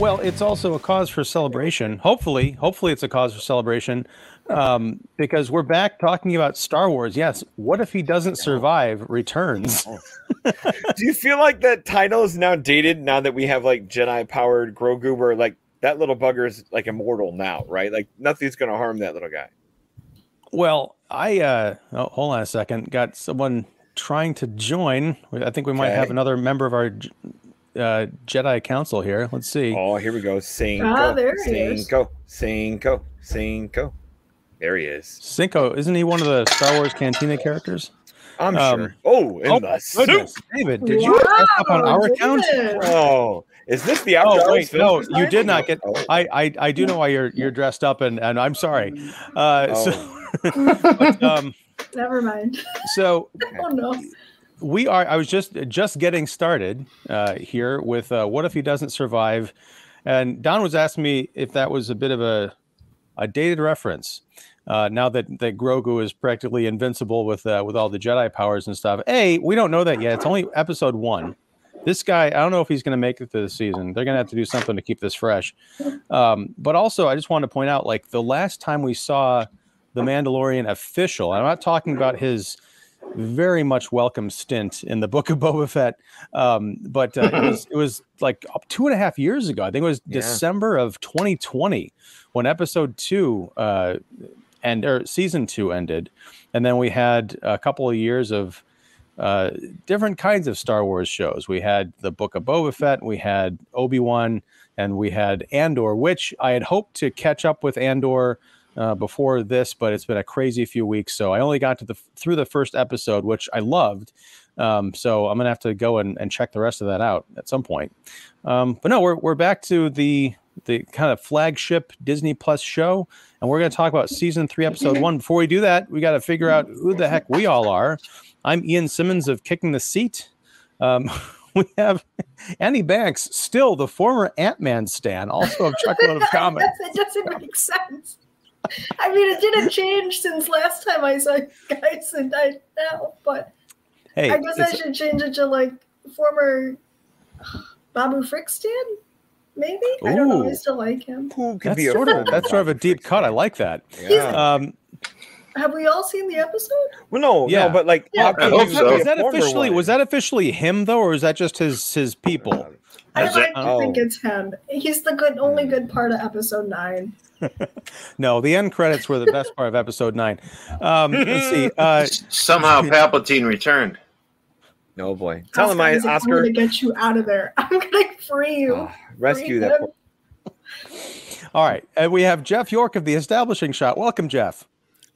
Well, it's also a cause for celebration. Hopefully, hopefully it's a cause for celebration um, because we're back talking about Star Wars. Yes, what if he doesn't survive? Returns. Do you feel like that title is now dated now that we have like Jedi powered Grogu, where like that little bugger is like immortal now, right? Like nothing's going to harm that little guy. Well, I uh, oh, hold on a second. Got someone trying to join. I think we might have another member of our uh, Jedi Council here. Let's see. Oh, here we go. Cinco, Ah, there he is. Cinco, Cinco, Cinco. There he is. Cinco, isn't he one of the Star Wars Cantina characters? I'm Um, sure. Oh, in oh, the my suit. David, did you mess up on our account? David. Oh, is this the after Oh wait, no, you did not get. Oh. I, I I do know why you're you're dressed up, and and I'm sorry. Uh, Oh. So, but, um, Never mind. so Oh no. We are. I was just just getting started uh, here with uh, what if he doesn't survive, and Don was asking me if that was a bit of a a dated reference. Uh, now that that Grogu is practically invincible with uh, with all the Jedi powers and stuff. A, we don't know that yet. It's only episode one. This guy, I don't know if he's going to make it to the season. They're going to have to do something to keep this fresh. Um, but also, I just want to point out, like the last time we saw the Mandalorian official, I'm not talking about his very much welcome stint in the Book of Boba Fett, um, but uh, it was it was like two and a half years ago. I think it was Yeah. December of 2020 when Episode Two uh, and or Season Two ended, and then we had a couple of years of uh, different kinds of Star Wars shows. We had the Book of Boba Fett, we had Obi Wan, and we had Andor, which I had hoped to catch up with Andor uh, before this, but it's been a crazy few weeks. So I only got to the through the first episode, which I loved. Um, so I'm gonna have to go and, and check the rest of that out at some point. Um, but no, we're we're back to the the kind of flagship Disney Plus show, and we're gonna talk about season three, episode one. Before we do that, we got to figure out who the heck we all are. I'm Ian Simpson of Kicking the Seat. Um, we have Annie Banks, still the former Ant Man stan, also of Truckload of Comics. it doesn't make sense. I mean, it didn't change since last time I saw you guys, and I know, but Hey, I guess I should change it to like former Babu Frik stan, maybe. I don't know. I still like him. Who that's be sort of that's sort of a deep cut. I like that. Yeah. Um, Have we all seen the episode? well, no, yeah. no, but like, Yeah. how could I you so. was that officially was that officially him though, or is that just his his people? I Is like it- to think Oh. it's him. He's the good, only good part of episode nine. No, the end credits were the best part of episode nine. Um, let's see. Uh, Somehow Palpatine returned. No boy. Tell him I, Oscar, Isaac, I'm Oscar, gonna get you out of there. I'm gonna free you. Ah, rescue Free that. poor- all right, and we have Jeff York of the Establishing Shot. Welcome, Jeff.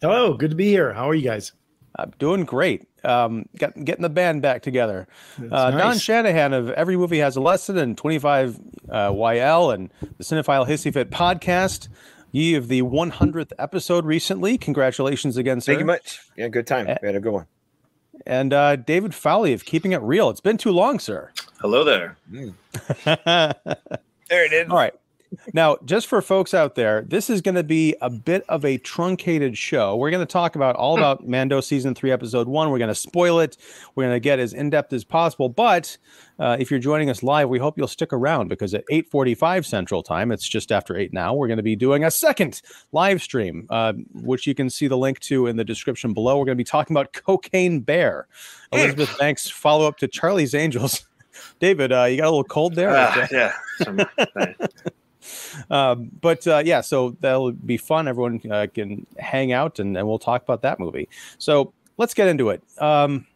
Hello, good to be here. How are you guys? I'm doing great. Um, got, getting the band back together. Uh, Don nice. Shanahan of Every Movie Has a Lesson and 25 uh, YL and the Cinephile Hissy Fit podcast. Ye of the 100th episode recently. Congratulations again, sir. Thank you much. Yeah, good time. We had a good one. And uh, David Fowley of Keeping It Real. It's been too long, sir. Hello there. All There it is. right. Now, just for folks out there, this is going to be a bit of a truncated show. We're going to talk about all about Mando season three, episode one. We're going to spoil it. We're going to get as in depth as possible. But uh, if you're joining us live, we hope you'll stick around because at 8:45 Central Time, it's just after eight now. We're going to be doing a second live stream, uh, which you can see the link to in the description below. We're going to be talking about Cocaine Bear, Elizabeth Banks' follow up to Charlie's Angels. David, uh, you got a little cold there. Ah, yeah. Some- um, but uh, yeah, so that'll be fun. Everyone uh, can hang out and, and we'll talk about that movie. So let's get into it. Um,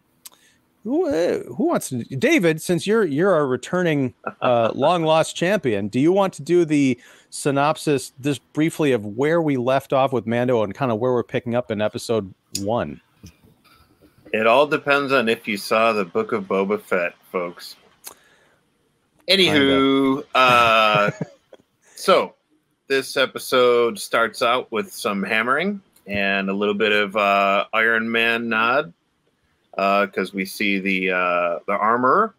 who, uh, who wants to? David, since you're you're a returning uh, long lost champion, do you want to do the synopsis just briefly of where we left off with Mando and kind of where we're picking up in episode one? it all depends on if you saw the Book of Boba Fett, folks. Anywho, uh, so this episode starts out with some hammering and a little bit of uh, Iron Man nod because we see the uh, the armor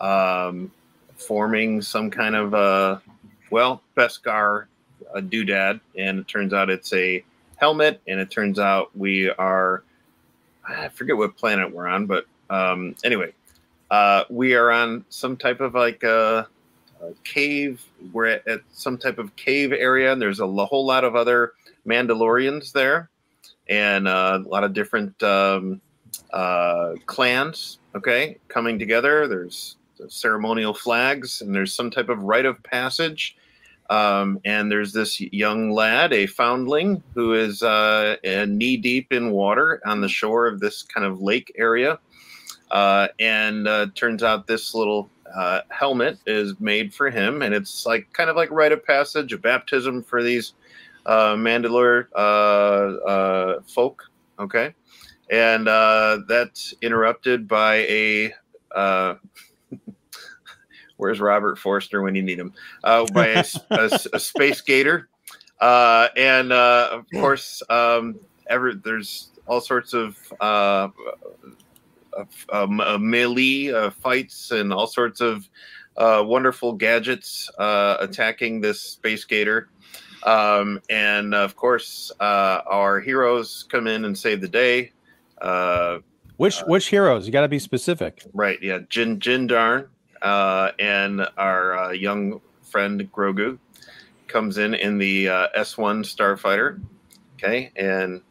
um, forming some kind of uh, well Beskar a doodad, and it turns out it's a helmet, and it turns out we are I forget what planet we're on, but um, anyway, uh, we are on some type of like uh, a cave. We're at, at some type of cave area, and there's a whole lot of other Mandalorians there, and uh, a lot of different um, uh, clans. Okay, coming together. There's ceremonial flags, and there's some type of rite of passage. Um, and there's this young lad, a foundling, who is uh, knee deep in water on the shore of this kind of lake area. Uh, and uh, turns out this little uh, helmet is made for him, and it's like kind of like rite of passage, a baptism for these uh, Mandalore uh, uh, folk. Okay, and uh, that's interrupted by a. Uh, where's Robert Forster when you need him? By a, a, a space gator, and of course, um, ever there's all sorts of melee uh, fights and all sorts of uh, wonderful gadgets uh, attacking this space gator. Um, and of course, uh, our heroes come in and save the day. Uh, Which which heroes? You got to be specific. right, yeah, Din Din Djarin uh, and our uh, young friend Grogu comes in in the uh, N-1 Starfighter. Okay, and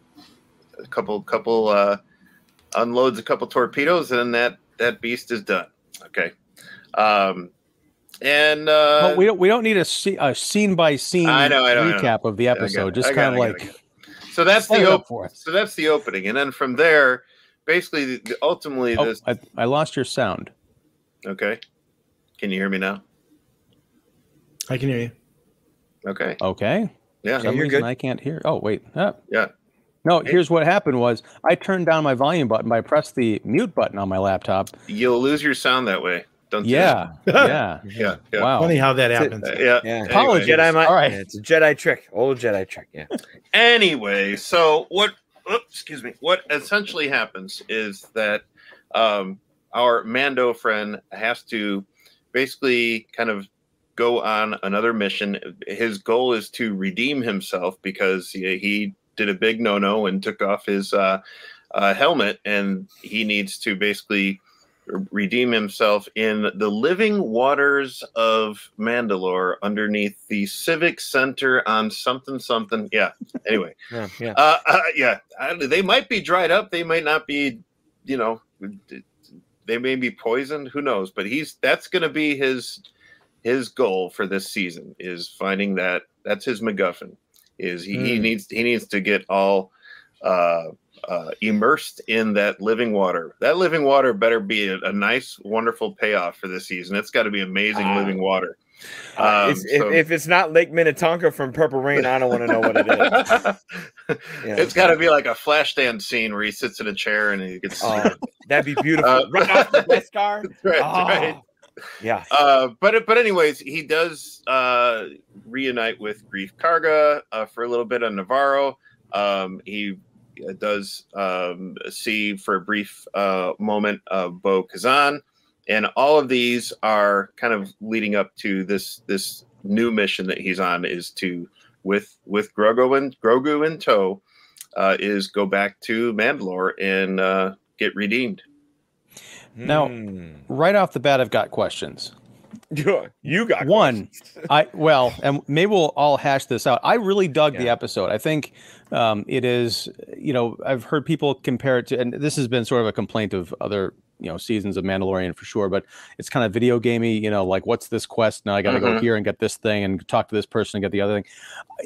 a couple couple uh, unloads a couple torpedoes, and that that beast is done. Okay, um, and uh, Well, we don't we don't need a, se- a scene by scene I know, I know, I know. recap of the episode. Just kind of it, I got it, I like so that's the it op- up for us. so that's the opening, and then from there, basically, the, the- ultimately, Oh, this I, I lost your sound. okay. Can you hear me now? I can hear you. Okay. Okay. Yeah. For some you're reason good. I can't hear. Oh wait. Ah. Yeah. No, here's what happened was I turned down my volume button, but I pressed the mute button on my laptop. You'll lose your sound that way. Don't you? Yeah. yeah. Yeah. Yeah. Wow. Funny how that happens. Uh, yeah. Yeah. Apologies. Anyway, Jedi mind. All right. Yeah, it's a Jedi trick. Old Jedi trick. Yeah. anyway, so what? oops, excuse me. What essentially happens is that um, our Mando friend has to basically kind of go on another mission. His goal is to redeem himself because he, he did a big no-no and took off his uh, uh, helmet, and he needs to basically redeem himself in the living waters of Mandalore underneath the Civic Center on something something. Yeah. Anyway, Yeah. Yeah. uh, uh, yeah, I- they might be dried up. They might not be, you know, they may be poisoned. Who knows? But he's that's going to be his his goal for this season is finding that. That's his MacGuffin. Is he, he Hmm. needs he needs to get all uh, uh, immersed in that living water. That living water better be a, a nice, wonderful payoff for this season. It's got to be amazing Ah. living water. Uh, Um, it's, if, so- if it's not Lake Minnetonka from Purple Rain, I don't want to know what it is. Yeah. It's got to be like a flash dance scene where he sits in a chair and he gets. Oh, that'd be beautiful. Uh, right off the Beskar. right, Oh, right. Yeah. Uh, but but anyways, he does uh, reunite with Greef Karga uh, for a little bit on Nevarro. Um, he uh, does um, see for a brief uh, moment of Bo-Katan, and all of these are kind of leading up to this this new mission that he's on is to with with Grogu and Grogu in tow uh, is go back to Mandalore and get redeemed. Now- Hmm. Right off the bat, I've got questions. you got One, I well, and maybe we'll all hash this out. I really dug the episode. I think um, it is, you know, I've heard people compare it to, and this has been sort of a complaint of other, you know, seasons of Mandalorian for sure. But it's kind of video gamey, you know, like what's this quest? Now I got to go Mhm. here and get this thing, and talk to this person and get the other thing.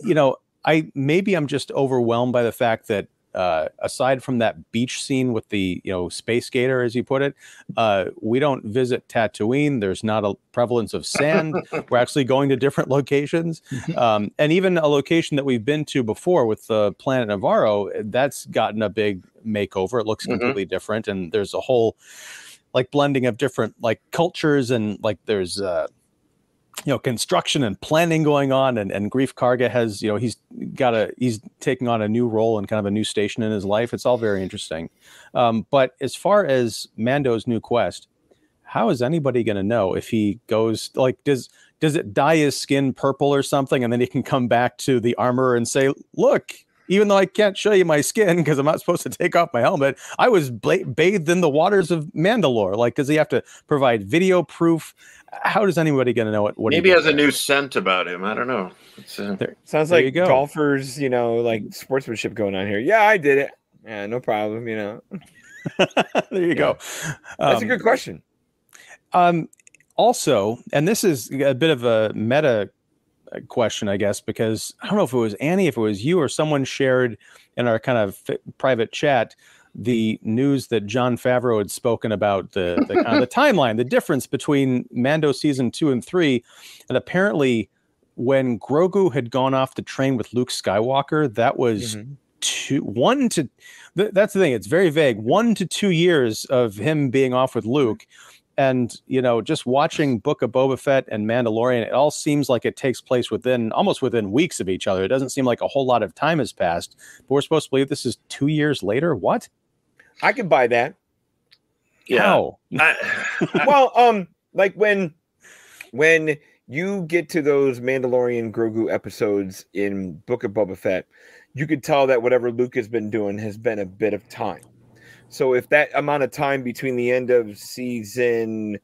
You know, I maybe I'm just overwhelmed by the fact that. Uh, aside from that beach scene with the you know space gator as you put it uh, we don't visit tatooine. There's not a prevalence of sand. We're actually going to different locations. Um, and even a location that we've been to before with the planet Nevarro that's gotten a big makeover. It looks Mhm. completely different and there's a whole like blending of different like cultures and like there's uh you know construction and planning going on and, and Greef Karga has you know he's got a he's taking on a new role and kind of a new station in his life. It's all very interesting. Um, but as far as mando's new quest how is anybody going to know if he goes like does does it dye his skin purple or something and then he can come back to the armor and say look even though I can't show you my skin because I'm not supposed to take off my helmet, I was bla- bathed in the waters of Mandalore. Like, does he have to provide video proof? How does anybody going to know what? what Maybe he did has a new scent about him. I don't know. It's, uh, Sounds There like you go. golfers, you know, like sportsmanship going on here. Yeah, I did it. Yeah, no problem. You know, there you go. that's a Um, good question. Um, also, and this is a bit of a meta question, I guess, because I don't know if it was Annie, if it was you, or someone shared in our kind of f- private chat the news that Jon Favreau had spoken about the the, kind of the timeline, the difference between Mando season two and three, and apparently when Grogu had gone off to train with Luke Skywalker, that was Mhm. two one to th- that's the thing it's very vague one to two years of him being off with luke and you know just watching book of boba fett and mandalorian it all seems like it takes place within almost within weeks of each other it doesn't seem like a whole lot of time has passed but we're supposed to believe this is two years later what I could buy that. yeah. How? I, well, um, like when when you get to those Mandalorian Grogu episodes in Book of Boba Fett, you could tell that whatever Luke has been doing has been a bit of time. So if that amount of time between the end of season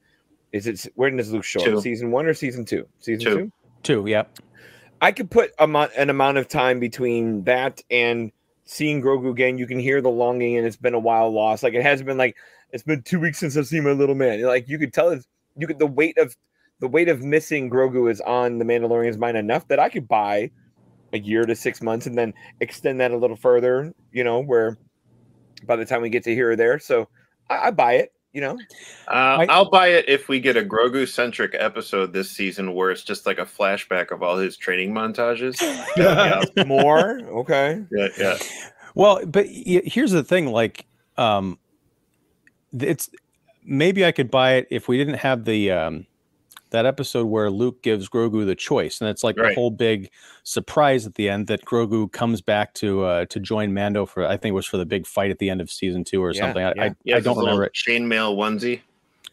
is it when does Luke show Two. up? Season one or season two? Season Two. two. two yeah I could put amount an amount of time between that and seeing Grogu again. You can hear the longing, and it's been a while lost. Like it has been like it's been two weeks since I've seen my little man. Like you could tell it's you could the weight of the weight of missing Grogu is on the Mandalorian's mind enough that I could buy a year to six months and then extend that a little further. You know where by the time we get to here or there, so I, I buy it. You know, Uh, I'll buy it if we get a Grogu centric episode this season where it's just like a flashback of all his training montages. yeah, more okay. Yeah, yeah. Well, but here's the thing: like, um, it's maybe I could buy it if we didn't have the um, that episode where Luke gives Grogu the choice, and it's like the whole big surprise at the end that Grogu comes back to uh, to join Mando for I think it was for the big fight at the end of season two or Yeah, something. I, yeah. I, Yeah, I don't remember it. Chainmail onesie.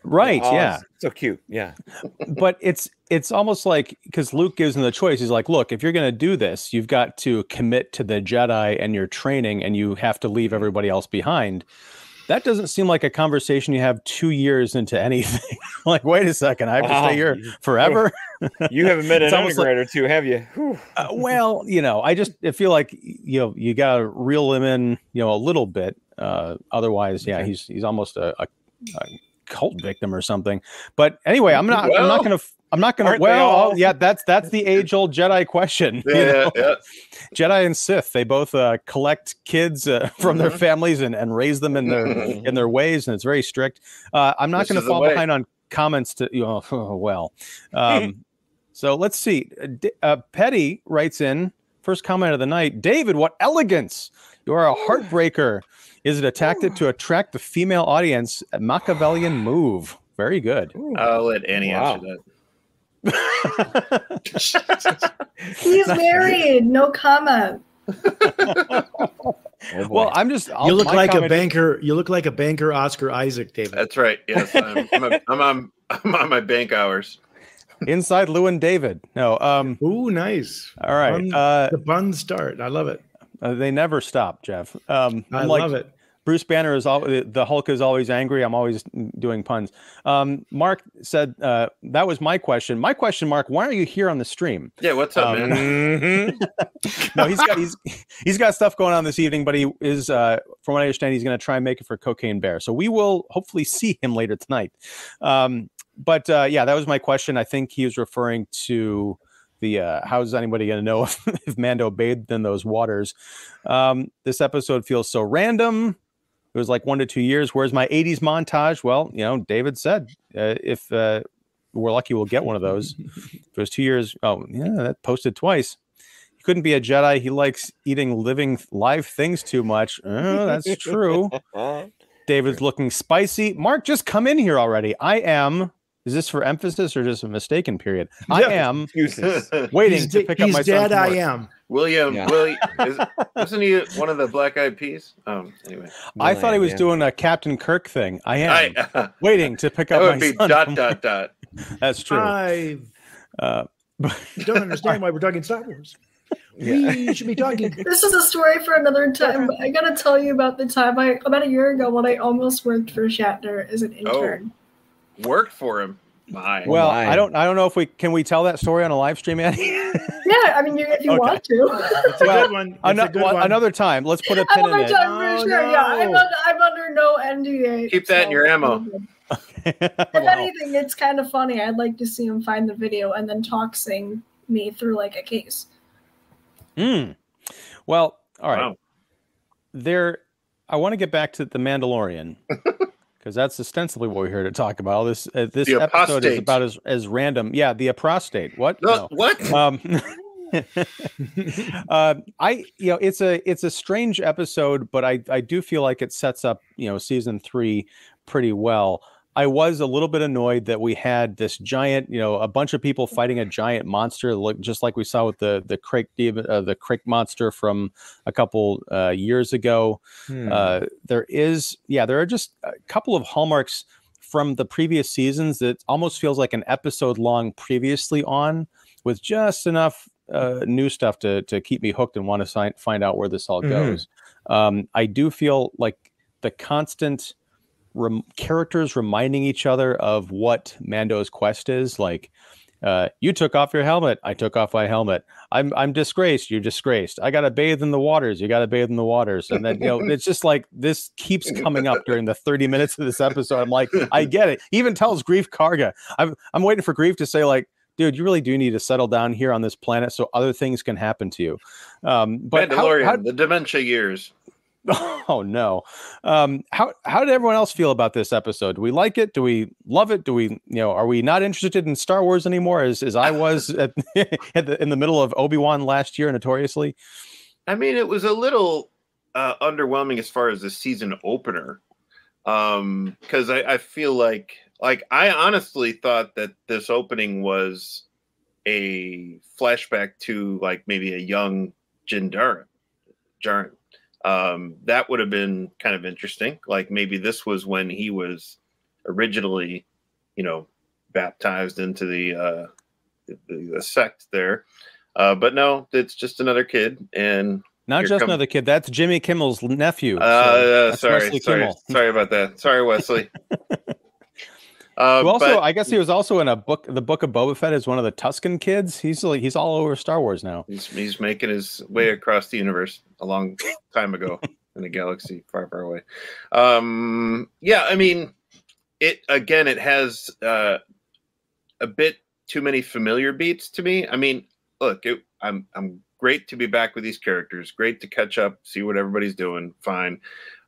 Right? Oh, yeah. so cute. Yeah, but it's it's almost like because Luke gives him the choice. He's like, "Look, if you're going to do this, you've got to commit to the Jedi and your training, and you have to leave everybody else behind." That doesn't seem like a conversation you have two years into anything. like, wait a second, I have to Wow. stay here forever. you haven't met an almost like- undergrad or two, have you? Uh, well, you know, I just I feel like you know you got to reel him in, you know, a little bit. Uh, otherwise, yeah, Okay. he's he's almost a, a, a cult victim or something. But anyway, I'm not I'm not gonna I'm not gonna. aren't Well, all? yeah, that's that's the age old Jedi question. you Yeah, know? yeah. Jedi and Sith, they both uh, collect kids uh, from their Mhm. families and, and raise them in their in their ways, and it's very strict. Uh, I'm not This going to fall behind on comments to you know. well, um, so let's see. Uh, Uh, Petty writes in first comment of the night. David, what elegance! You are a heartbreaker. Is it a tactic to attract the female audience? A Machiavellian move. Very good. I'll let Annie Wow. answer He's married. No comment. Oh, well, I'm just. I'll, you look my like a comment- banker. You look like a banker, Oscar Isaac, David. That's right. Yes, I'm, I'm, a, I'm on. I'm on my bank hours. inside Lou and David. No. Um. Ooh, nice. All right. Bun- Uh, the bun start. I love it. Uh, they never stop, Jeff. Um, I like, love it. Bruce Banner is all the Hulk is always angry. I'm always doing puns. Um, Mark said uh, that was my question. My question, Mark, why are you here on the stream? Yeah, what's up, Um, man? No, he's got he's he's got stuff going on this evening, but he is, uh, from what I understand, he's going to try and make it for Cocaine Bear. So we will hopefully see him later tonight. Um, but uh, yeah, that was my question. I think he was referring to the uh, how's anybody going to know if, if Mando bathed in those waters? Um, this episode feels so random. It was like one to two years. Where's my 80s montage? Well, you know, David said uh, if uh, we're lucky, we'll get one of those. if it was two years, oh, yeah, that posted twice. He couldn't be a Jedi. He likes eating living live things too much. Oh, that's true. David's looking spicy. Mark, just come in here already. I am. Is this for emphasis or just a mistaken period? I am waiting he's to pick up he's my son. dead. I am. William, Yeah. Willie, is, wasn't he one of the Black Eyed Peas? Um, anyway, I thought he was Yeah. doing a Captain Kirk thing. I am I, that waiting to pick up That would my be son. dot dot work. dot. That's true. I Uh, don't understand why we're talking Star Wars. We should be talking. This is a story for another time. but I gotta tell you about the time I about a year ago when I almost worked for Shatner as an Oh. intern. Worked for him. My. Well, my. I don't I don't know if we can we tell that story on a live stream, Andy. Yeah, I mean, you, if you Okay. want to. It's a Well, good one. It's a good one. another time. Let's put a pin in Another it. time for Oh, sure. Yeah, I'm, no. under, I'm under no NDA. Keep that in your ammo. If Wow. anything, it's kind of funny. I'd like to see him find the video and then talk sing me through like a case. Hmm. Well, all right. Wow. There, I want to get back to the Mandalorian because that's ostensibly what we're here to talk about. All This uh, this The episode is about as as random. Yeah, the apostate. What? No, what? um uh, i you know it's a it's a strange episode but i i do feel like it sets up you know season three pretty well i was a little bit annoyed that we had this giant you know a bunch of people fighting a giant monster look just like we saw with the the demon uh, the krayt monster from a couple uh, years ago Hmm. uh, there is, yeah, there are just a couple of hallmarks from the previous seasons that almost feels like an episode long previously on, with just enough uh, new stuff to to keep me hooked and want to find out where this all Mhm. goes. Um, I do feel like the constant rem- characters reminding each other of what Mando's quest is, like. Uh, you took off your helmet. I took off my helmet. I'm I'm disgraced. You're disgraced. I gotta bathe in the waters. You gotta bathe in the waters. And then you know it's just like this keeps coming up during the 30 minutes of this episode. I'm like, I get it. Even tells Greef Karga. I'm I'm waiting for Greef to say like, dude, you really do need to settle down here on this planet so other things can happen to you. Um, but how, Mandalorian, how, the dementia years. oh no. Um how how did everyone else feel about this episode? Do we like it? Do we love it? Do we you know are we not interested in star wars anymore as, as i was at, at the, in the middle of obi-wan last year notoriously? I mean, it was a little uh, underwhelming as far as the season opener, um, because I, I feel like, like I honestly thought that this opening was a flashback to like maybe a young Din Djarin. Um, that would have been kind of interesting. Like maybe this was when he was originally, you know, baptized into the uh, the, the sect there. Uh, but no, it's just another kid, and not just another kid that's jimmy kimmel's nephew so uh, sorry, sorry, sorry about that. Sorry, Wesley. uh, Who also but i guess he was also in a book the book of boba fett as one of the tuscan kids he's like he's all over star wars now he's, he's making his way across the universe a long time ago in a galaxy far, far away. Um, yeah, I mean, it again. It has uh, a bit too many familiar beats to me. I mean, look, it, I'm I'm great to be back with these characters. Great to catch up, see what everybody's doing. Fine,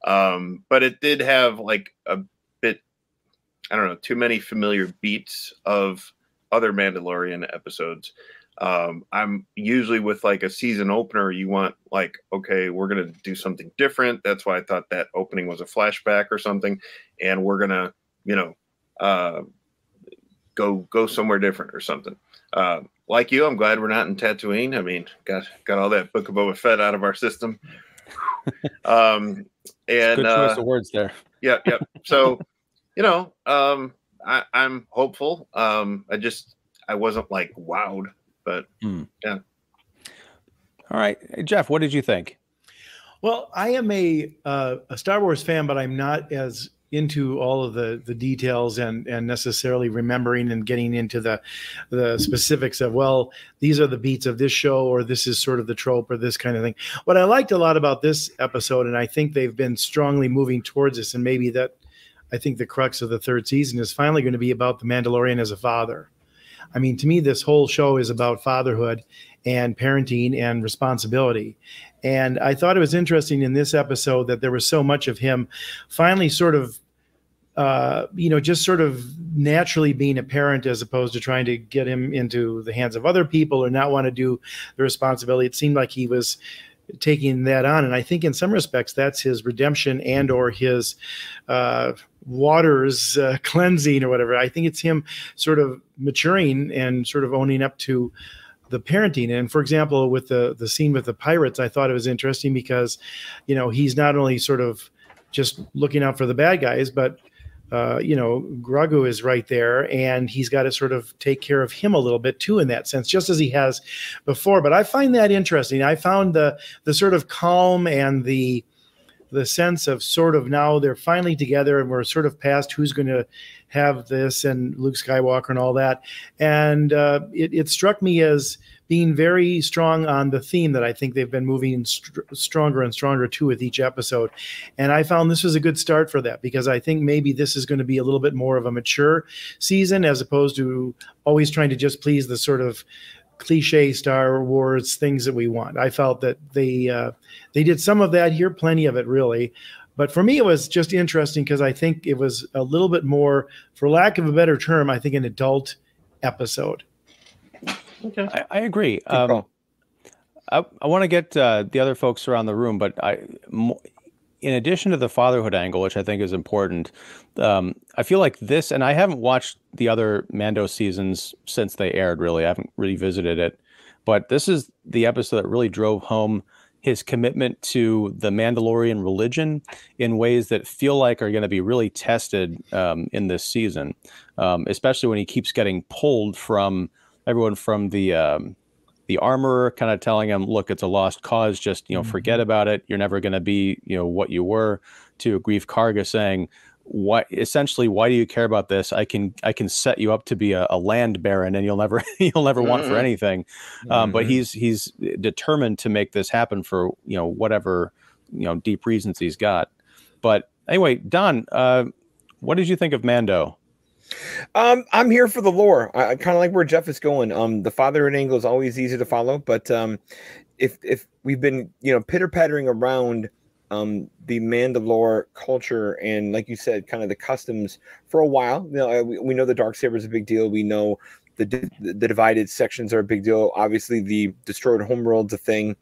um, but it did have like a bit. I don't know, too many familiar beats of other Mandalorian episodes. Um, I'm usually with like a season opener, you want like, okay, we're gonna do something different. That's why I thought that opening was a flashback or something, and we're gonna, you know, uh, go go somewhere different or something. Uh, like you, I'm glad we're not in Tatooine. I mean, got got all that Book of Boba Fett out of our system. um, and good uh, choice of words there yeah, yeah. So, you know, um, I, I'm hopeful. Um, I just I wasn't like wowed, but yeah. all right Hey, jeff what did you think Well, I am a uh, a Star Wars fan, but I'm not as into all of the the details and and necessarily remembering and getting into the the specifics of well these are the beats of this show or this is sort of the trope or this kind of thing. What I liked a lot about this episode, and I think they've been strongly moving towards this, and maybe that I think the crux of the third season is finally going to be about the Mandalorian as a father. I mean, to me, this whole show is about fatherhood and parenting and responsibility. And I thought it was interesting in this episode that there was so much of him finally sort of, uh, you know, just sort of naturally being a parent as opposed to trying to get him into the hands of other people or not want to do the responsibility. It seemed like he was taking that on. And I think in some respects, that's his redemption and or his uh, waters uh, cleansing or whatever. I think it's him sort of maturing and sort of owning up to the parenting. And for example, with the the scene with the pirates, I thought it was interesting because, you know, he's not only sort of just looking out for the bad guys, but uh, you know, Grogu is right there, and he's got to sort of take care of him a little bit too, in that sense, just as he has before. But I find that interesting. I found the the sort of calm and the the sense of sort of now they're finally together, and we're sort of past who's going to have this and Luke Skywalker and all that. And uh, it, it struck me as being very strong on the theme that I think they've been moving st- stronger and stronger to with each episode. And I found this was a good start for that because I think maybe this is going to be a little bit more of a mature season as opposed to always trying to just please the sort of cliche Star Wars things that we want. I felt that they uh, they did some of that here, plenty of it really. But for me, it was just interesting because I think it was a little bit more, for lack of a better term, I think an adult episode. Okay. I, I agree. Um, I, I want to get uh, the other folks around the room, but I, in addition to the fatherhood angle, which I think is important, um, I feel like this, and I haven't watched the other Mando seasons since they aired. Really, I haven't revisited it, but this is the episode that really drove home his commitment to the Mandalorian religion in ways that feel like are going to be really tested um, in this season, um, especially when he keeps getting pulled from everyone from the um, the armorer, kind of telling him, "Look, it's a lost cause. Just you know, mm-hmm. forget about it. You're never going to be you know what you were." To Greef Karga saying, "What essentially? Why do you care about this? I can I can set you up to be a, a land baron, and you'll never you'll never mm-hmm. want for mm-hmm. anything." Mm-hmm. Um, but mm-hmm. he's he's determined to make this happen for you know whatever you know deep reasons he's got. But anyway, Don, uh, what did you think of Mando? Um, I'm here for the lore. I, I kind of like where Jeff is going. Um, the fatherhood angle is always easy to follow, but um, if if we've been you know pitter pattering around um the Mandalore culture and like you said, kind of the customs for a while. You know, we, we know the dark saber is a big deal. We know the, the divided sections are a big deal. Obviously, the destroyed homeworld's a thing,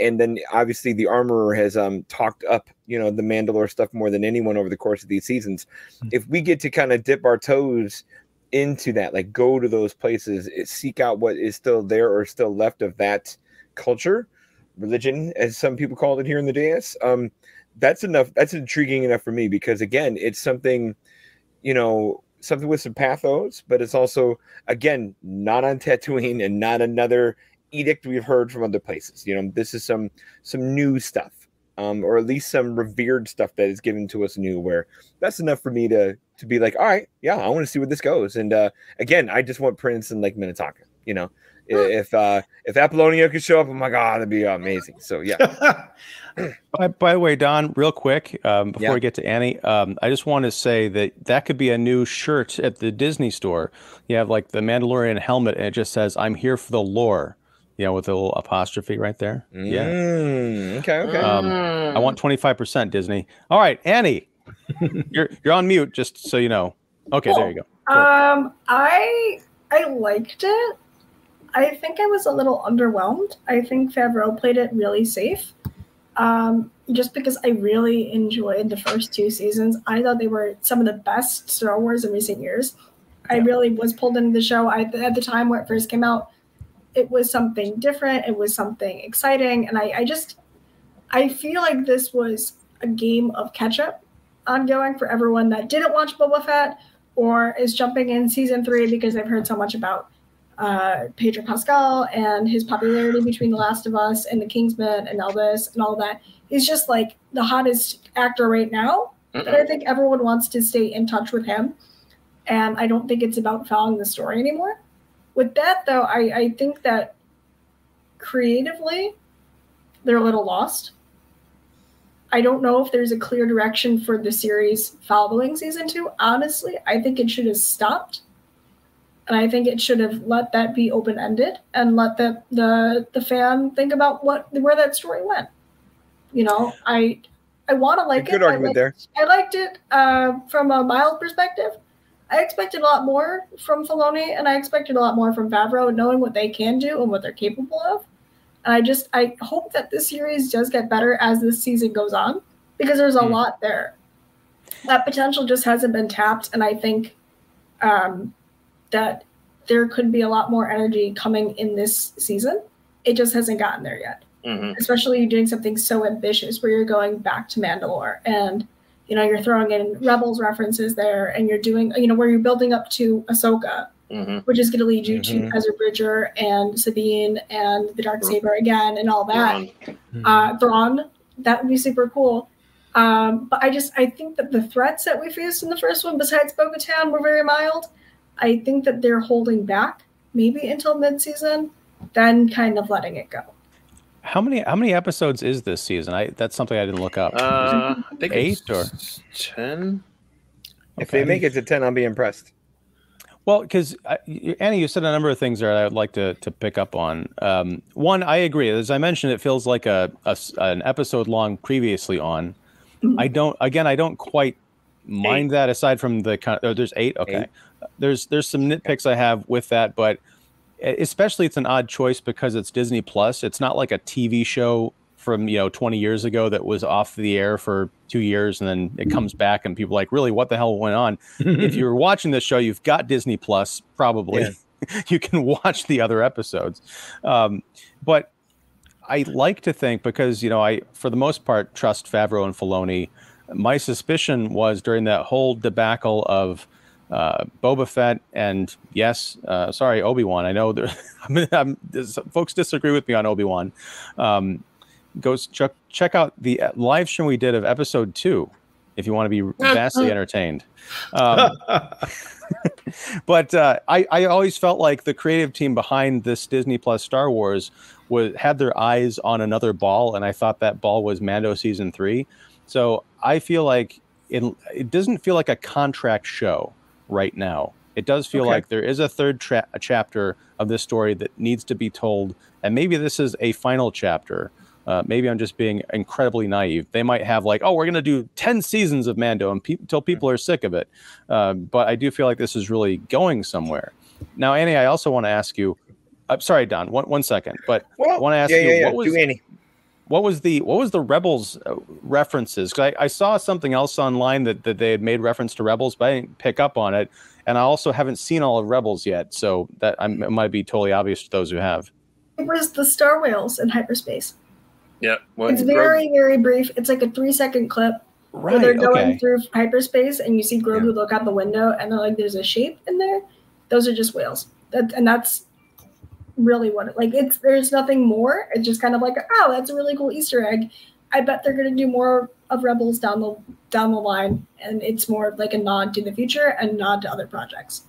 and then obviously the armorer has um talked up you know the Mandalore stuff more than anyone over the course of these seasons. Mm-hmm. If we get to kind of dip our toes into that, like go to those places, eh, seek out what is still there or still left of that culture, religion, as some people call it here in the dais. Um, that's enough. That's intriguing enough for me because again, it's something, you know, something with some pathos, but it's also again not on Tatooine and not another edict we've heard from other places. You know, this is some some new stuff, um, or at least some revered stuff that is given to us new. Where that's enough for me to to be like, all right, yeah, I want to see where this goes. And uh, again, I just want Prince and like Minnetonka. You know, if uh if Apollonia could show up, oh my god, that'd be amazing. So yeah. by, by the way, Don, real quick, um, before yeah. we get to Annie, um, I just want to say that that could be a new shirt at the Disney store. You have like the Mandalorian helmet, and it just says "I'm here for the lore." Yeah, with a little apostrophe right there. Mm, yeah. Okay. Okay. Um, I want twenty five percent Disney. All right, Annie, you're you're on mute. Just so you know. Okay, cool. there you go. Cool. Um, I I liked it. I think I was a little underwhelmed. I think Favreau played it really safe. Um, just because I really enjoyed the first two seasons. I thought they were some of the best Star Wars in recent years. I really was pulled into the show. I, at the time where it first came out, it was something different. It was something exciting, and I, I just I feel like this was a game of catch up ongoing for everyone that didn't watch Boba Fett or is jumping in season three because they've heard so much about uh, Pedro Pascal and his popularity between The Last of Us and The Kingsman and Elvis and all that. He's just like the hottest actor right now. Mm-hmm. But I think everyone wants to stay in touch with him. And I don't think it's about following the story anymore. With that, though, I, I think that creatively, they're a little lost. I don't know if there's a clear direction for the series following season two. Honestly, I think it should have stopped. And I think it should have let that be open ended and let the, the the fan think about what where that story went. You know, I I want to like good it. Good argument I liked, there. I liked it uh, from a mild perspective. I expected a lot more from Filoni, and I expected a lot more from Favreau, knowing what they can do and what they're capable of. And I just I hope that this series does get better as this season goes on, because there's a mm. lot there. That potential just hasn't been tapped, and I think um, that there could be a lot more energy coming in this season. It just hasn't gotten there yet. Mm-hmm. Especially doing something so ambitious where you're going back to Mandalore and you know, you're throwing in Rebels references there, and you're doing, you know, where you're building up to Ahsoka, hmm which is going to lead you Mhm. to Ezra Bridger and Sabine and the Dark Saber again, and all that. Hmm. Uh, Thrawn, that would be super cool. Um, but I just, I think that the threats that we faced in the first one, besides Bo-Katan, were very mild. I think that they're holding back, maybe until mid-season, then kind of letting it go. How many how many episodes is this season? I that's something I didn't look up. Uh, I think Eight it's ten. If Okay. they make it to ten, I'll be impressed. Well, because Annie, you said a number of things there that I would like to to pick up on. Um, one, I agree. As I mentioned, it feels like a, a s- an episode long previously on. Mhm. I don't. Again, I don't quite mind that. Aside from the kind, oh, there's eight. Okay, Eight. There's there's some nitpicks I have with that, but especially it's an odd choice because it's Disney Plus. It's not like a TV show from you know 20 years ago that was off the air for two years and then it comes back and people are like really what the hell went on if you're watching this show, you've got Disney Plus, probably. you can watch the other episodes. Um, but I like to think because you know I, for the most part, trust Favreau and Filoni. My suspicion was during that whole debacle of uh, Boba Fett and yes, uh, sorry Obi Wan. I know there, I'm, I'm, folks disagree with me on Obi Wan. Um, go check check out the uh, live stream we did of Episode Two if you want to be vastly entertained. Um, but uh, I, I always felt like the creative team behind this Disney Plus Star Wars was had their eyes on another ball, and I thought that ball was Mando season three. So I feel like it, it doesn't feel like a contract show right now. It does feel Okay. like there is a third tra- a chapter of this story that needs to be told, and maybe this is a final chapter. Uh, maybe I'm just being incredibly naive. They might have like, oh, we're going to do ten seasons of Mando and pe- until people are sick of it. Uh, but I do feel like this is really going somewhere. Now, Annie, I also want to ask you. I'm sorry, Don. One one second, but I want to ask yeah, you yeah, yeah. what was Do Annie. What was the what was the rebels uh, references because I, I saw something else online that, that they had made reference to rebels but i didn't pick up on it and i also haven't seen all of rebels yet so that I'm, it might be totally obvious to those who have It was the Star Whales in hyperspace. Yeah, Well, It's very, very brief. It's like a three second clip where they're going okay through hyperspace and you see Grogu look out the window and they're like, there's a shape in there. Those are just whales. That, and that's really what it, like it's there's nothing more. It's just kind of like, oh, that's a really cool Easter egg. I bet they're gonna do more of Rebels down the down the line, and it's more like a nod to the future and nod to other projects.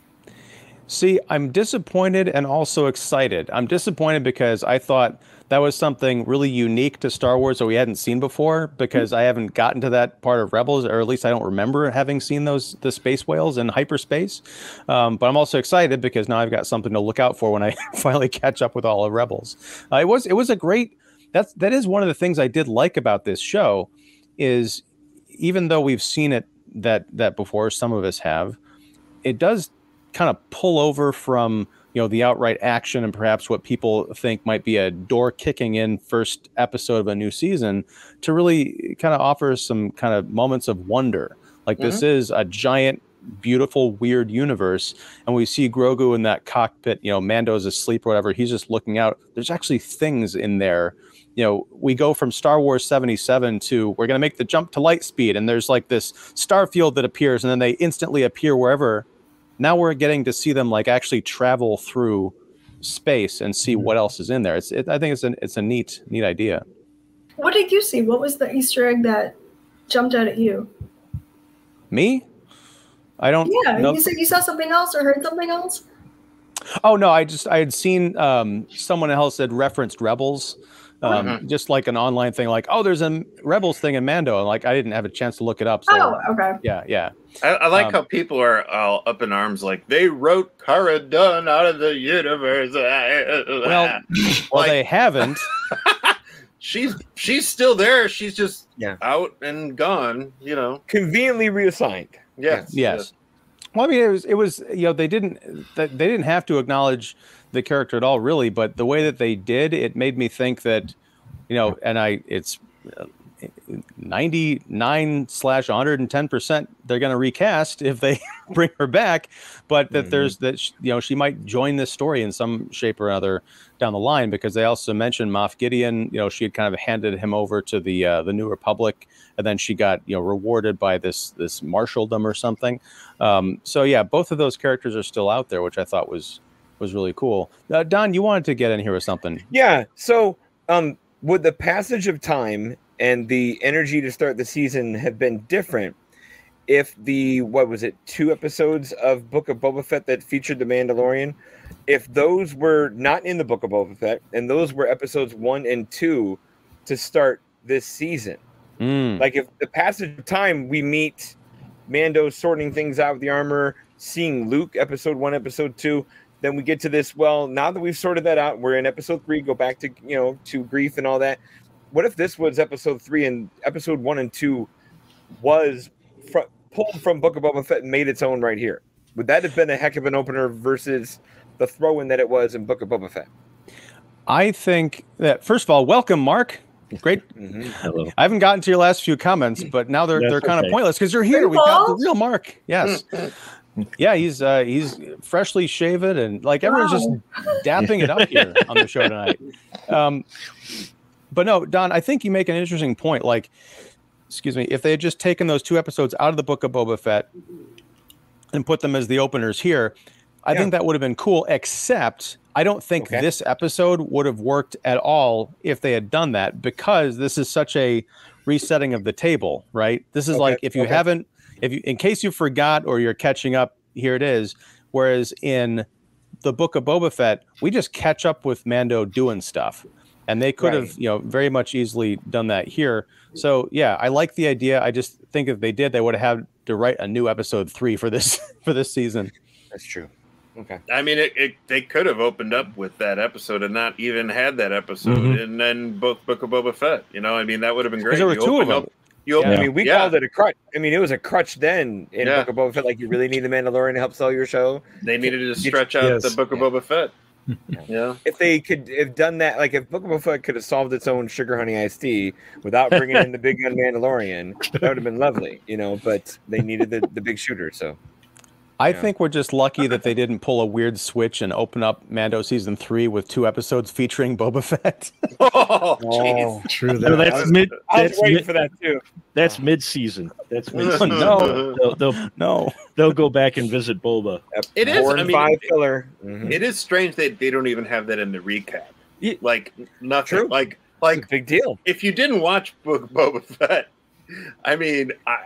See, I'm disappointed and also excited. I'm disappointed because I thought that was something really unique to Star Wars that we hadn't seen before because I haven't gotten to that part of Rebels, or at least I don't remember having seen those the space whales in hyperspace. Um, but I'm also excited because now I've got something to look out for when I finally catch up with all of Rebels. Uh, it was it was a great that's that is one of the things I did like about this show is even though we've seen it that that before, some of us have, it does kind of pull over from you know the outright action and perhaps what people think might be a door kicking in first episode of a new season to really kind of offer some kind of moments of wonder. Like this mm-hmm. is a giant beautiful weird universe and we see grogu in that cockpit you know mando's asleep or whatever he's just looking out. There's actually things in there. You know we go from star wars 77 to we're going to make the jump to light speed and there's like this star field that appears and then they instantly appear wherever now we're getting to see them like actually travel through space and see what else is in there. It's it, I think it's an it's a neat neat idea. What did you see? What was the Easter egg that jumped out at you? Me? I don't Yeah, know. you said you saw something else or heard something else. Oh no, I just I had seen um, someone else had referenced Rebels, um, Mhm. just like an online thing, like oh, there's a Rebels thing in Mando, and like I didn't have a chance to look it up. So oh, okay. yeah, yeah. I, I like Um, how people are all up in arms, like they wrote Cara Dune out of the universe. Well, well, they haven't. she's she's still there. She's just Yeah. out and gone. You know. Conveniently reassigned. Yes. Yes. Well, I mean, it was it was you know they didn't they they didn't have to acknowledge the character at all, really. But the way that they did, it made me think that you know, and I it's uh, 99 slash 110 percent they're going to recast if they bring her back but that Mhm. there's that you know she might join this story in some shape or other down the line because they also mentioned Moff Gideon you know she had kind of handed him over to the uh, the New Republic and then she got you know rewarded by this this marshaldom or something um, so yeah both of those characters are still out there which I thought was was really cool uh, Don you wanted to get in here with something Yeah. So, um, would the passage of time and the energy to start the season have been different if the what was it two episodes of Book of Boba Fett that featured the Mandalorian, if those were not in the Book of Boba Fett and those were episodes one and two to start this season? Mm. Like if the passage of time we meet Mando sorting things out with the armor, seeing Luke episode one, episode two, then we get to this. Well, now that we've sorted that out, we're in episode three. Go back to you know to Greef and all that. What if this was episode three and episode one and two was fr- pulled from Book of Boba Fett and made its own right here? Would that have been a heck of an opener versus the throw in that it was in Book of Boba Fett? I think that first of all, welcome, Mark. Great. Mhm. Hello. I haven't gotten to your last few comments, but now they're That's they're kind of okay. pointless because you're here. Hey, We got the real Mark. Yes. Yeah, he's uh he's freshly shaven and like everyone's just dapping it up here on the show tonight. Um but no, Don, I think you make an interesting point. Like, excuse me, if they had just taken those two episodes out of the book of Boba Fett and put them as the openers here, I Yeah. think that would have been cool, except I don't think Okay. this episode would have worked at all if they had done that because this is such a resetting of the table, right? This is Okay, like if you okay. haven't, if you, in case you forgot or you're catching up, here it is. Whereas in the book of Boba Fett, we just catch up with Mando doing stuff. And they could have, you know, very much easily done that here. So yeah, I like the idea. I just think if they did, they would have had to write a new episode three for this for this season. That's true. Okay. I mean, it, it, they could have opened up with that episode and not even had that episode, Mhm. and then both Book of Boba Fett. You know, I mean, that would have been great. There were You two of them. up- you open, I mean, we yeah. called it a crutch. I mean, it was a crutch then in Yeah. Book of Boba Fett. Like, you really need the Mandalorian to help sell your show. They needed to stretch out yes. the Book of Boba Fett. yeah. If they could have done that, like if Book of Boba Fett could have solved its own sugar honey iced tea without bringing in the big gun Mandalorian, that would have been lovely, you know. But they needed the, the big shooter, so I Yeah. think we're just lucky that they didn't pull a weird switch and open up Mando season three with two episodes featuring Boba Fett. Oh, jeez. True No, that. that's mid. I was That's waiting mid, for that too. that's mid season. That's mid. Oh, no. They'll, they'll no. they'll go back and visit Boba. It is, I mean, five it- filler. Mhm. It is strange that they don't even have that in the recap. Yeah. Like nothing. True. Like It's like a big deal. if you didn't watch Book Boba Fett, I mean, I,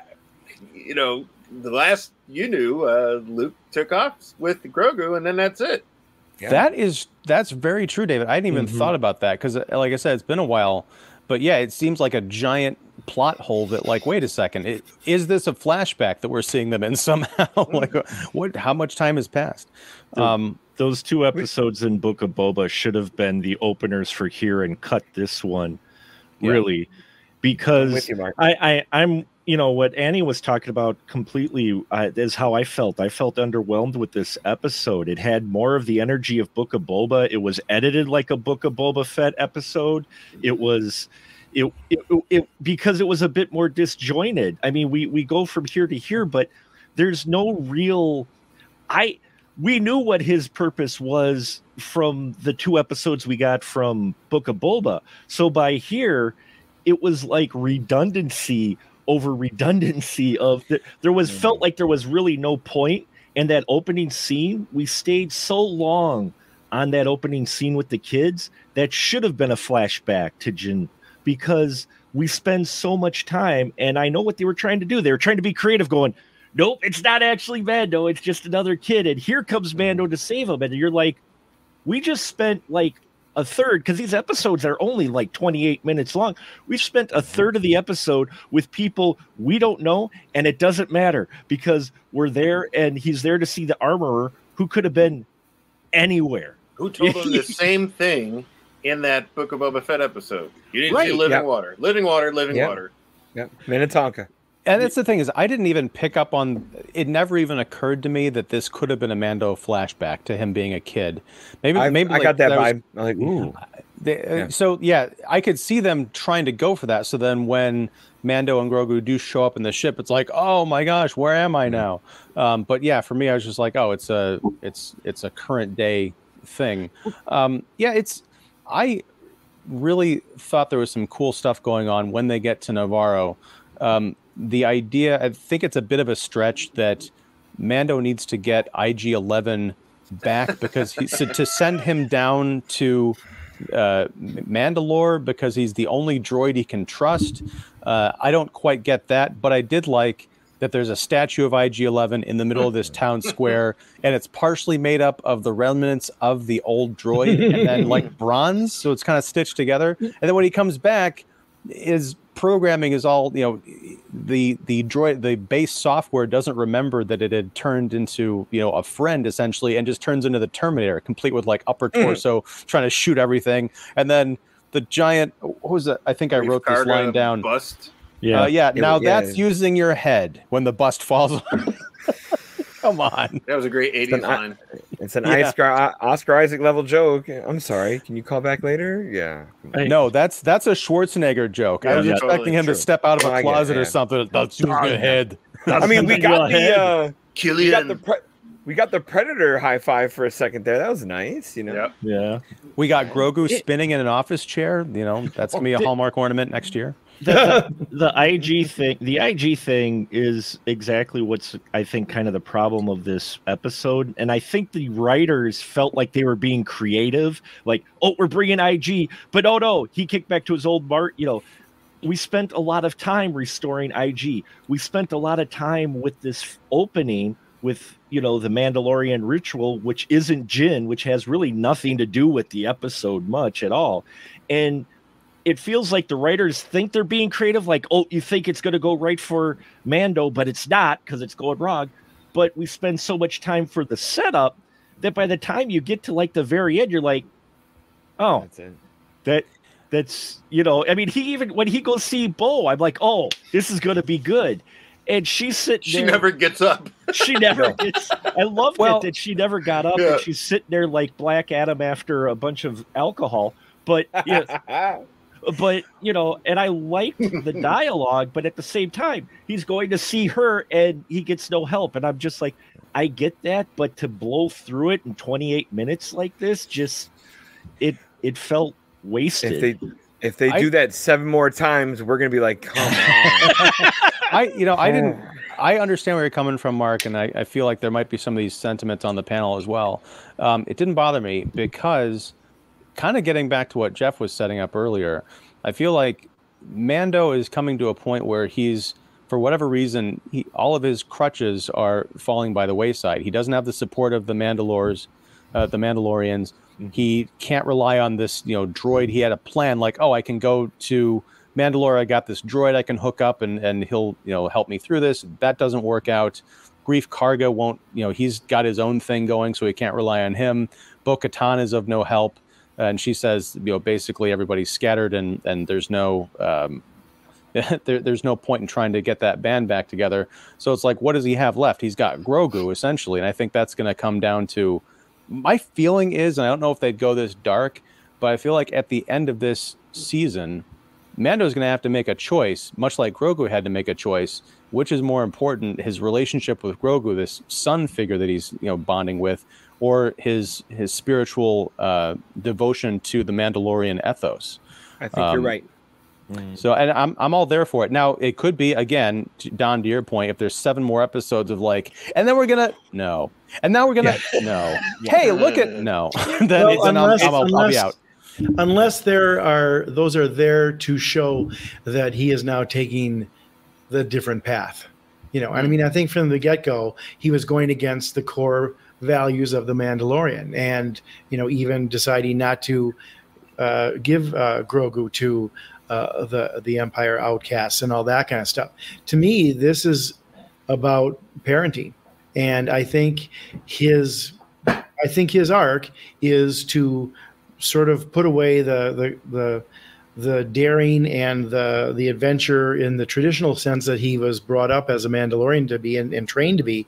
you know, the last you knew, uh, Luke took off with Grogu, and then that's it. Yeah. That is that's very true, David. I hadn't even Mhm. thought about that because, like I said, it's been a while. But yeah, it seems like a giant plot hole. That like, wait a second, it, is this a flashback that we're seeing them in somehow? like, what? How much time has passed? The- Um, Those two episodes in Book of Boba should have been the openers for here and cut this one, Yeah. really, I'm because you, I, I I'm you know what Annie was talking about completely uh, is how I felt. I felt underwhelmed with this episode. It had more of the energy of Book of Boba. It was edited like a Book of Boba Fett episode. It was it, it, it because it was a bit more disjointed. I mean, we we go from here to here, but there's no real I we knew what his purpose was from the two episodes we got from Book of Boba. So by here, it was like redundancy over redundancy of the, there was felt mm-hmm. like there was really no point in that opening scene. We stayed so long on that opening scene with the kids that should have been a flashback to Din because we spend so much time and I know what they were trying to do. They were trying to be creative going, nope, it's not actually Mando, it's just another kid and here comes Mando mm-hmm. to save him and you're like we just spent like a third because these episodes are only like 28 minutes long. We've spent a third of the episode with people we don't know, and it doesn't matter because we're there and he's there to see the armorer who could have been anywhere. Who told them the same thing in that Book of Boba Fett episode? You didn't see living yeah. water, living water, living Yeah. water. Yeah, Minnetonka. And that's the thing is, I didn't even pick up on. It never even occurred to me that this could have been a Mando flashback to him being a kid. Maybe, I, maybe I like, got that was- vibe. I'm like, ooh, They, uh, So yeah, I could see them trying to go for that. So then when Mando and Grogu do show up in the ship, it's like, oh my gosh, where am I now? Um, but yeah, for me, I was just like, oh, it's a it's it's a current day thing. Um, yeah, it's I really thought there was some cool stuff going on when they get to Nevarro. Um, the idea, I think it's a bit of a stretch that Mando needs to get IG 11 back because he, so to send him down to uh, Mandalore because he's the only droid he can trust. Uh, I don't quite get that, but I did like that there's a statue of IG 11 in the middle of this town square, and it's partially made up of the remnants of the old droid and then like bronze. So it's kind of stitched together. And then when he comes back, his programming is all you know the the droid the base software doesn't remember that it had turned into you know a friend essentially and just turns into the terminator complete with like upper torso trying to shoot everything and then the giant what was it i think i wrote this line down Bust. yeah, uh, yeah. Yeah, Now yeah. that's using your head when the bust falls. Come on. That was a great 80s an I- line. It's an Yeah. Oscar Oscar Isaac level joke. I'm sorry. Can you call back later? Yeah. Hey, No, that's that's a Schwarzenegger joke. I was yeah, expecting totally him true. to step out of a a I closet or something. That's using your head. I mean, we got the uh, we got the Killian. pre- we got the Predator high five for a second there. That was nice. You know. Yep. yeah. We got Grogu spinning in an office chair. You know, that's gonna be a Hallmark ornament next year. The, the IG thing, the IG thing is exactly what's I think kind of the problem of this episode, and I think the writers felt like they were being creative, like, oh, we're bringing IG, but oh no, he kicked back to his old Mart. You know, we spent a lot of time restoring IG. We spent a lot of time with this opening with you know the Mandalorian ritual, which isn't Din, which has really nothing to do with the episode much at all, and it feels like the writers think they're being creative like oh you think it's going to go right for mando but it's not because it's going wrong but we spend so much time for the setup that by the time you get to like the very end you're like oh That's it. that that's you know i mean he even when he goes see bo i'm like oh this is going to be good and she's sitting She there never gets up. she never gets i love Well- it that she never got up Yeah. and she's sitting there like black adam after a bunch of alcohol but yeah but you know, and I liked the dialogue, but at the same time, he's going to see her and he gets no help. And I'm just like, I get that, but to blow through it in 28 minutes like this, just it it felt wasted. if they if they I- do that seven more times, we're gonna be like, come on. I, you know, I didn't. I understand where you're coming from, Mark, and I, I feel like there might be some of these sentiments on the panel as well. Um, it didn't bother me because, kind of getting back to what Jeff was setting up earlier, I feel like Mando is coming to a point where he's, for whatever reason, he, all of his crutches are falling by the wayside. He doesn't have the support of the Mandalores, uh, the Mandalorians. He can't rely on this, you know, droid. He had a plan, like, oh, I can go to Mandalore. I got this droid I can hook up, and and he'll, you know, help me through this. That doesn't work out. Greef Karga won't, you know, he's got his own thing going, so he can't rely on him. Bo-Katan is of no help, and she says, you know, basically everybody's scattered, and and there's no. Um, there, there's no point in trying to get that band back together. So it's like, what does he have left? He's got Grogu essentially, and I think that's going to come down to. My feeling is, and I don't know if they'd go this dark, but I feel like at the end of this season, Mando's going to have to make a choice, much like Grogu had to make a choice. Which is more important, his relationship with Grogu, this son figure that he's you know bonding with, or his his spiritual uh, devotion to the Mandalorian ethos? I think you're Um, right. So, and I'm I'm all there for it. Now, it could be again, Don, to your point, if there's seven more episodes of like, and then we're gonna no, and now we're gonna no. Hey, look at no. then Well, it's, then I'm, I'm, I'll, I'll be out. unless there are those are there to show that he is now taking the different path you know and i mean i think from the get-go he was going against the core values of the mandalorian and you know even deciding not to uh, give uh, grogu to uh, the the empire outcasts and all that kind of stuff. To me this is about parenting. And i think his i think his arc is to sort of put away the the the the daring and the the adventure in the traditional sense that he was brought up as a Mandalorian to be and, and trained to be,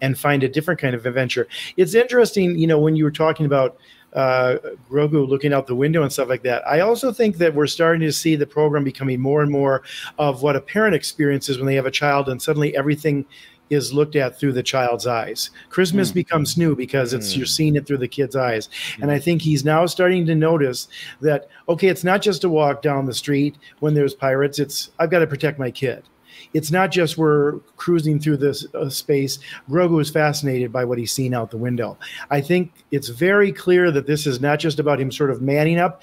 and find a different kind of adventure. It's interesting, you know, when you were talking about uh, Grogu looking out the window and stuff like that. I also think that we're starting to see the program becoming more and more of what a parent experiences when they have a child, and suddenly everything is looked at through the child's eyes. Christmas Mm. becomes new because it's Mm. you're seeing it through the kid's eyes. And I think he's now starting to notice that okay, it's not just a walk down the street when there's pirates. It's I've got to protect my kid. It's not just we're cruising through this uh, space. Grogu is fascinated by what he's seen out the window. I think it's very clear that this is not just about him sort of manning up,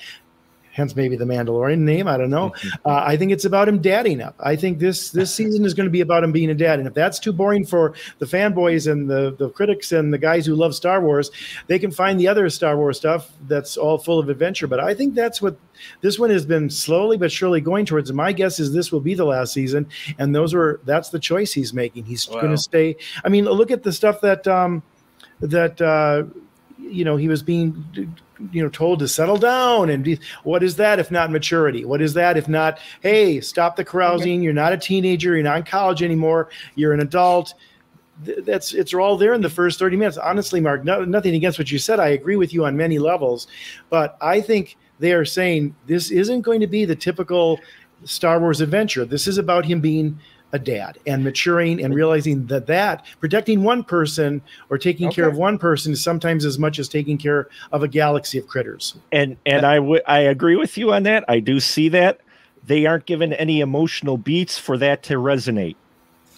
hence maybe the Mandalorian name. I don't know. Uh, I think it's about him dadding up. I think this this season is going to be about him being a dad. And if that's too boring for the fanboys and the the critics and the guys who love Star Wars, they can find the other Star Wars stuff that's all full of adventure. But I think that's what this one has been slowly but surely going towards. And my guess is this will be the last season. And those were that's the choice he's making. He's Wow. going to stay. I mean, look at the stuff that um, that uh, you know he was being you know told to settle down and be, what is that if not maturity? What is that if not hey stop the carousing. You're not a teenager. You're not in college anymore. You're an adult. That's it's all there in the first 30 minutes. Honestly mark no, nothing against what you said. I agree with you on many levels. But i think they are saying this isn't going to be the typical star wars adventure. This is about him being a dad and maturing and realizing that that protecting one person or taking care of one person is sometimes as much as taking care of a galaxy of critters and and I would I agree with you on that. I do see that they aren't given any emotional beats for that to resonate.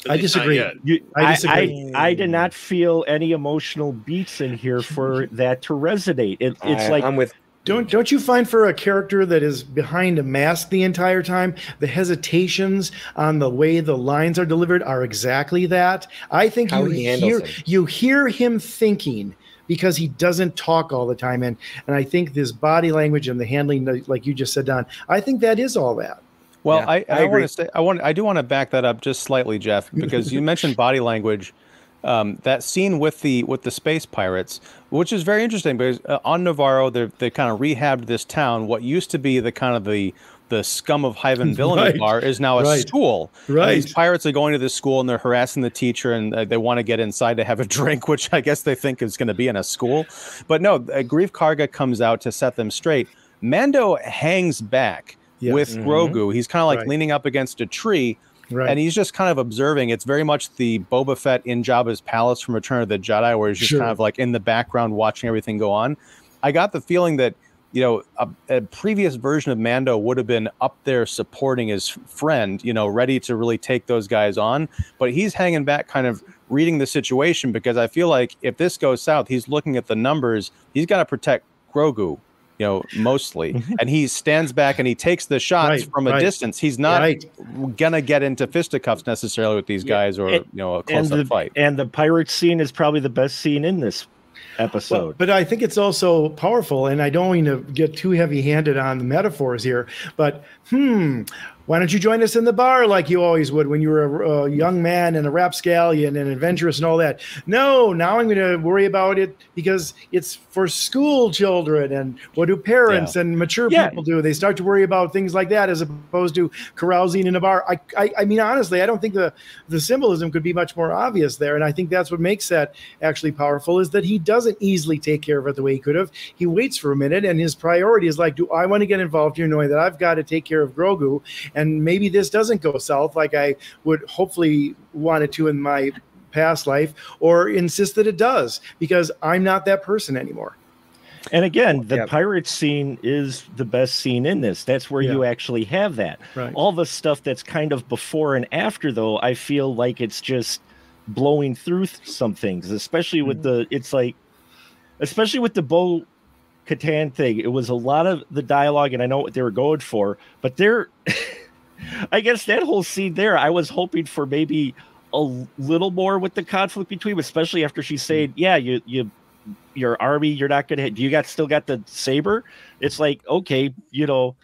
I At least not disagree. You, I I. I, I did not feel any emotional beats in here for that to resonate. It, it's I- like I'm with Don't don't you find for a character that is behind a mask the entire time, the hesitations on the way the lines are delivered are exactly that? I think How you he handles hear it. you hear him thinking because he doesn't talk all the time, and and I think this body language and the handling, like you just said, Don, I think that is all that. Well, Yeah, I, I I, agree. want to say I want I do want to back that up just slightly, Jeff, because you mentioned body language. Um, that scene with the with the space pirates, which is very interesting because uh, on Nevarro they they kind of rehabbed this town. What used to be the kind of the the scum of Hyven Villainy Right, bar is now a right, school. And right. these pirates are going to this school and they're harassing the teacher and uh, they want to get inside to have a drink, which I guess they think is going to be in a school. But no, uh, Greef Karga comes out to set them straight. Mando hangs back Yes. with Mhm. Grogu. He's kind of like Right. leaning up against a tree Right. and he's just kind of observing. It's very much the Boba Fett in Jabba's palace from Return of the Jedi, where he's just Sure. kind of like in the background watching everything go on. I got the feeling that you know a, a previous version of Mando would have been up there supporting his friend, you know, ready to really take those guys on, but he's hanging back, kind of reading the situation because I feel like if this goes south, he's looking at the numbers. He's got to protect Grogu. You know, mostly, and he stands back and he takes the shots Right, from a right, distance. He's not right. gonna get into fisticuffs necessarily with these guys or and- you know a and close up the fight. and the pirate scene is probably the best scene in this Well, episode. but I think it's also powerful, and I don't mean to get too heavy-handed on the metaphors here, but hmm, why don't you join us in the bar like you always would when you were a, a young man and a rapscallion and adventurous and all that? No, now I'm going to worry about it because it's for school children, and what do parents and mature Yeah. people do? They start to worry about things like that as opposed to carousing in a bar. I, I, I mean, honestly, I don't think the the symbolism could be much more obvious there, and I think that's what makes that actually powerful is that he doesn't easily take care of it the way he could have. He waits for a minute, and his priority is like, do I want to get involved here, knowing that I've got to take care of Grogu, and maybe this doesn't go south like I would hopefully want it to in my past life, or insist that it does because I'm not that person anymore. And again, the Yeah. pirate scene is the best scene in this. That's where you actually have that. Right. All the stuff that's kind of before and after, though, I feel like it's just blowing through some things, especially with mm-hmm. the, it's like, especially with the Bo Catan thing. It was a lot of the dialogue, and I know what they were going for, but there, I guess that whole scene there, I was hoping for maybe a little more with the conflict between, especially after she said, "Yeah, you you your army, you're not gonna hit. You got still got the saber." It's like okay, you know,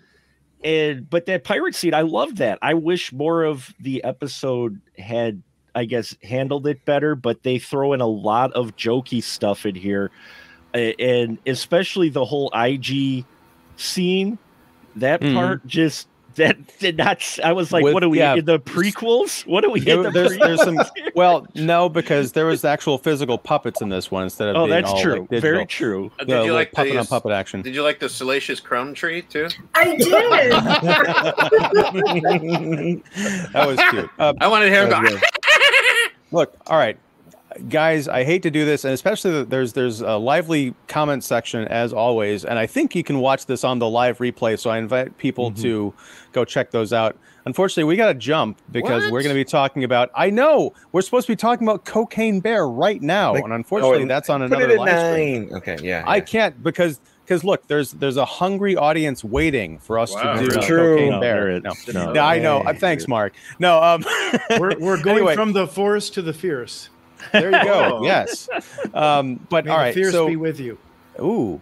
and but that pirate scene, I love that. I wish more of the episode had, I guess, handled it better. But they throw in a lot of jokey stuff in here, and especially the whole IG scene. That Mhm. part just That did not. s- I was like, With- what are we yeah. in the prequels? What are we in the There- there's there's some well no because there was actual physical puppets in this one instead of Oh, being that's all, true. like. Very true. Uh, Did Yeah, you like puppet on puppet action Did you like the Salacious Crumb Tree too? I did. that was cute uh, I wanted him that to was good. look all right guys i hate to do this and especially that there's there's a lively comment section as always and i think you can watch this on the live replay so i invite people Mhm. to go check those out unfortunately we got to jump because What? we're going to be talking about i know we're supposed to be talking about cocaine bear right now Like- and unfortunately and that's on Put another it at stream nine. Okay, yeah. I can't because because look, there's there's a hungry audience waiting for us Wow. to do Very true. cocaine No, bear. No. no. No, I know. Uh, thanks, Mark. No, um, We're, we're going Anyway. from the forest to the fierce. There you go. Oh. Yes. Um, but May all the fierce So, be with you. ooh,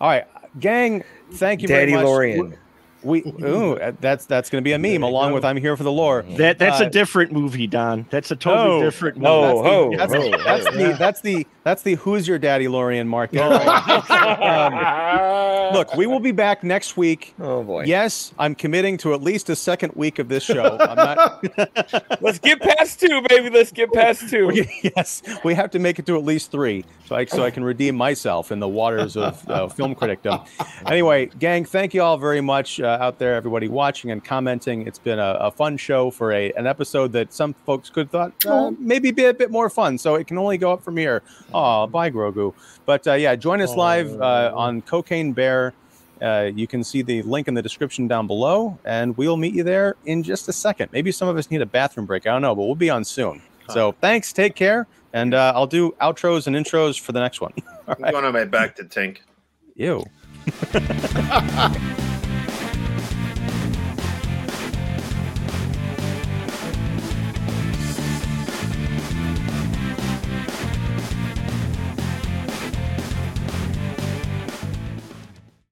all right, gang. Thank you Daddy very much. Lorian. We, ooh, uh, that's that's going to be a meme along go. with "I'm here for the lore." That that's Uh, a different movie, Don. That's a totally No. different movie. No. that's ho, the, that's, ho, the, that's ho. the that's the that's the who's your daddy, Lorian Mark. Um, look, we will be back next week. Oh boy. Yes, I'm committing to at least a second week of this show. I'm not. Let's get past two, baby. Let's get past two. yes, we have to make it to at least three, so I so I can redeem myself in the waters of uh, film criticdom. Anyway, gang, thank you all very much uh, out there, everybody watching and commenting. It's been a, a fun show for a an episode that some folks could thought uh, maybe be a bit more fun. So it can only go up from here. Oh, bye, Grogu. But uh, yeah, join us live uh, on Cocaine Bear. Uh, you can see the link in the description down below, and we'll meet you there in just a second. Maybe some of us need a bathroom break. I don't know, but we'll be on soon. So thanks, take care, and uh, I'll do outros and intros for the next one. I'm going on my back to Tink. Ew.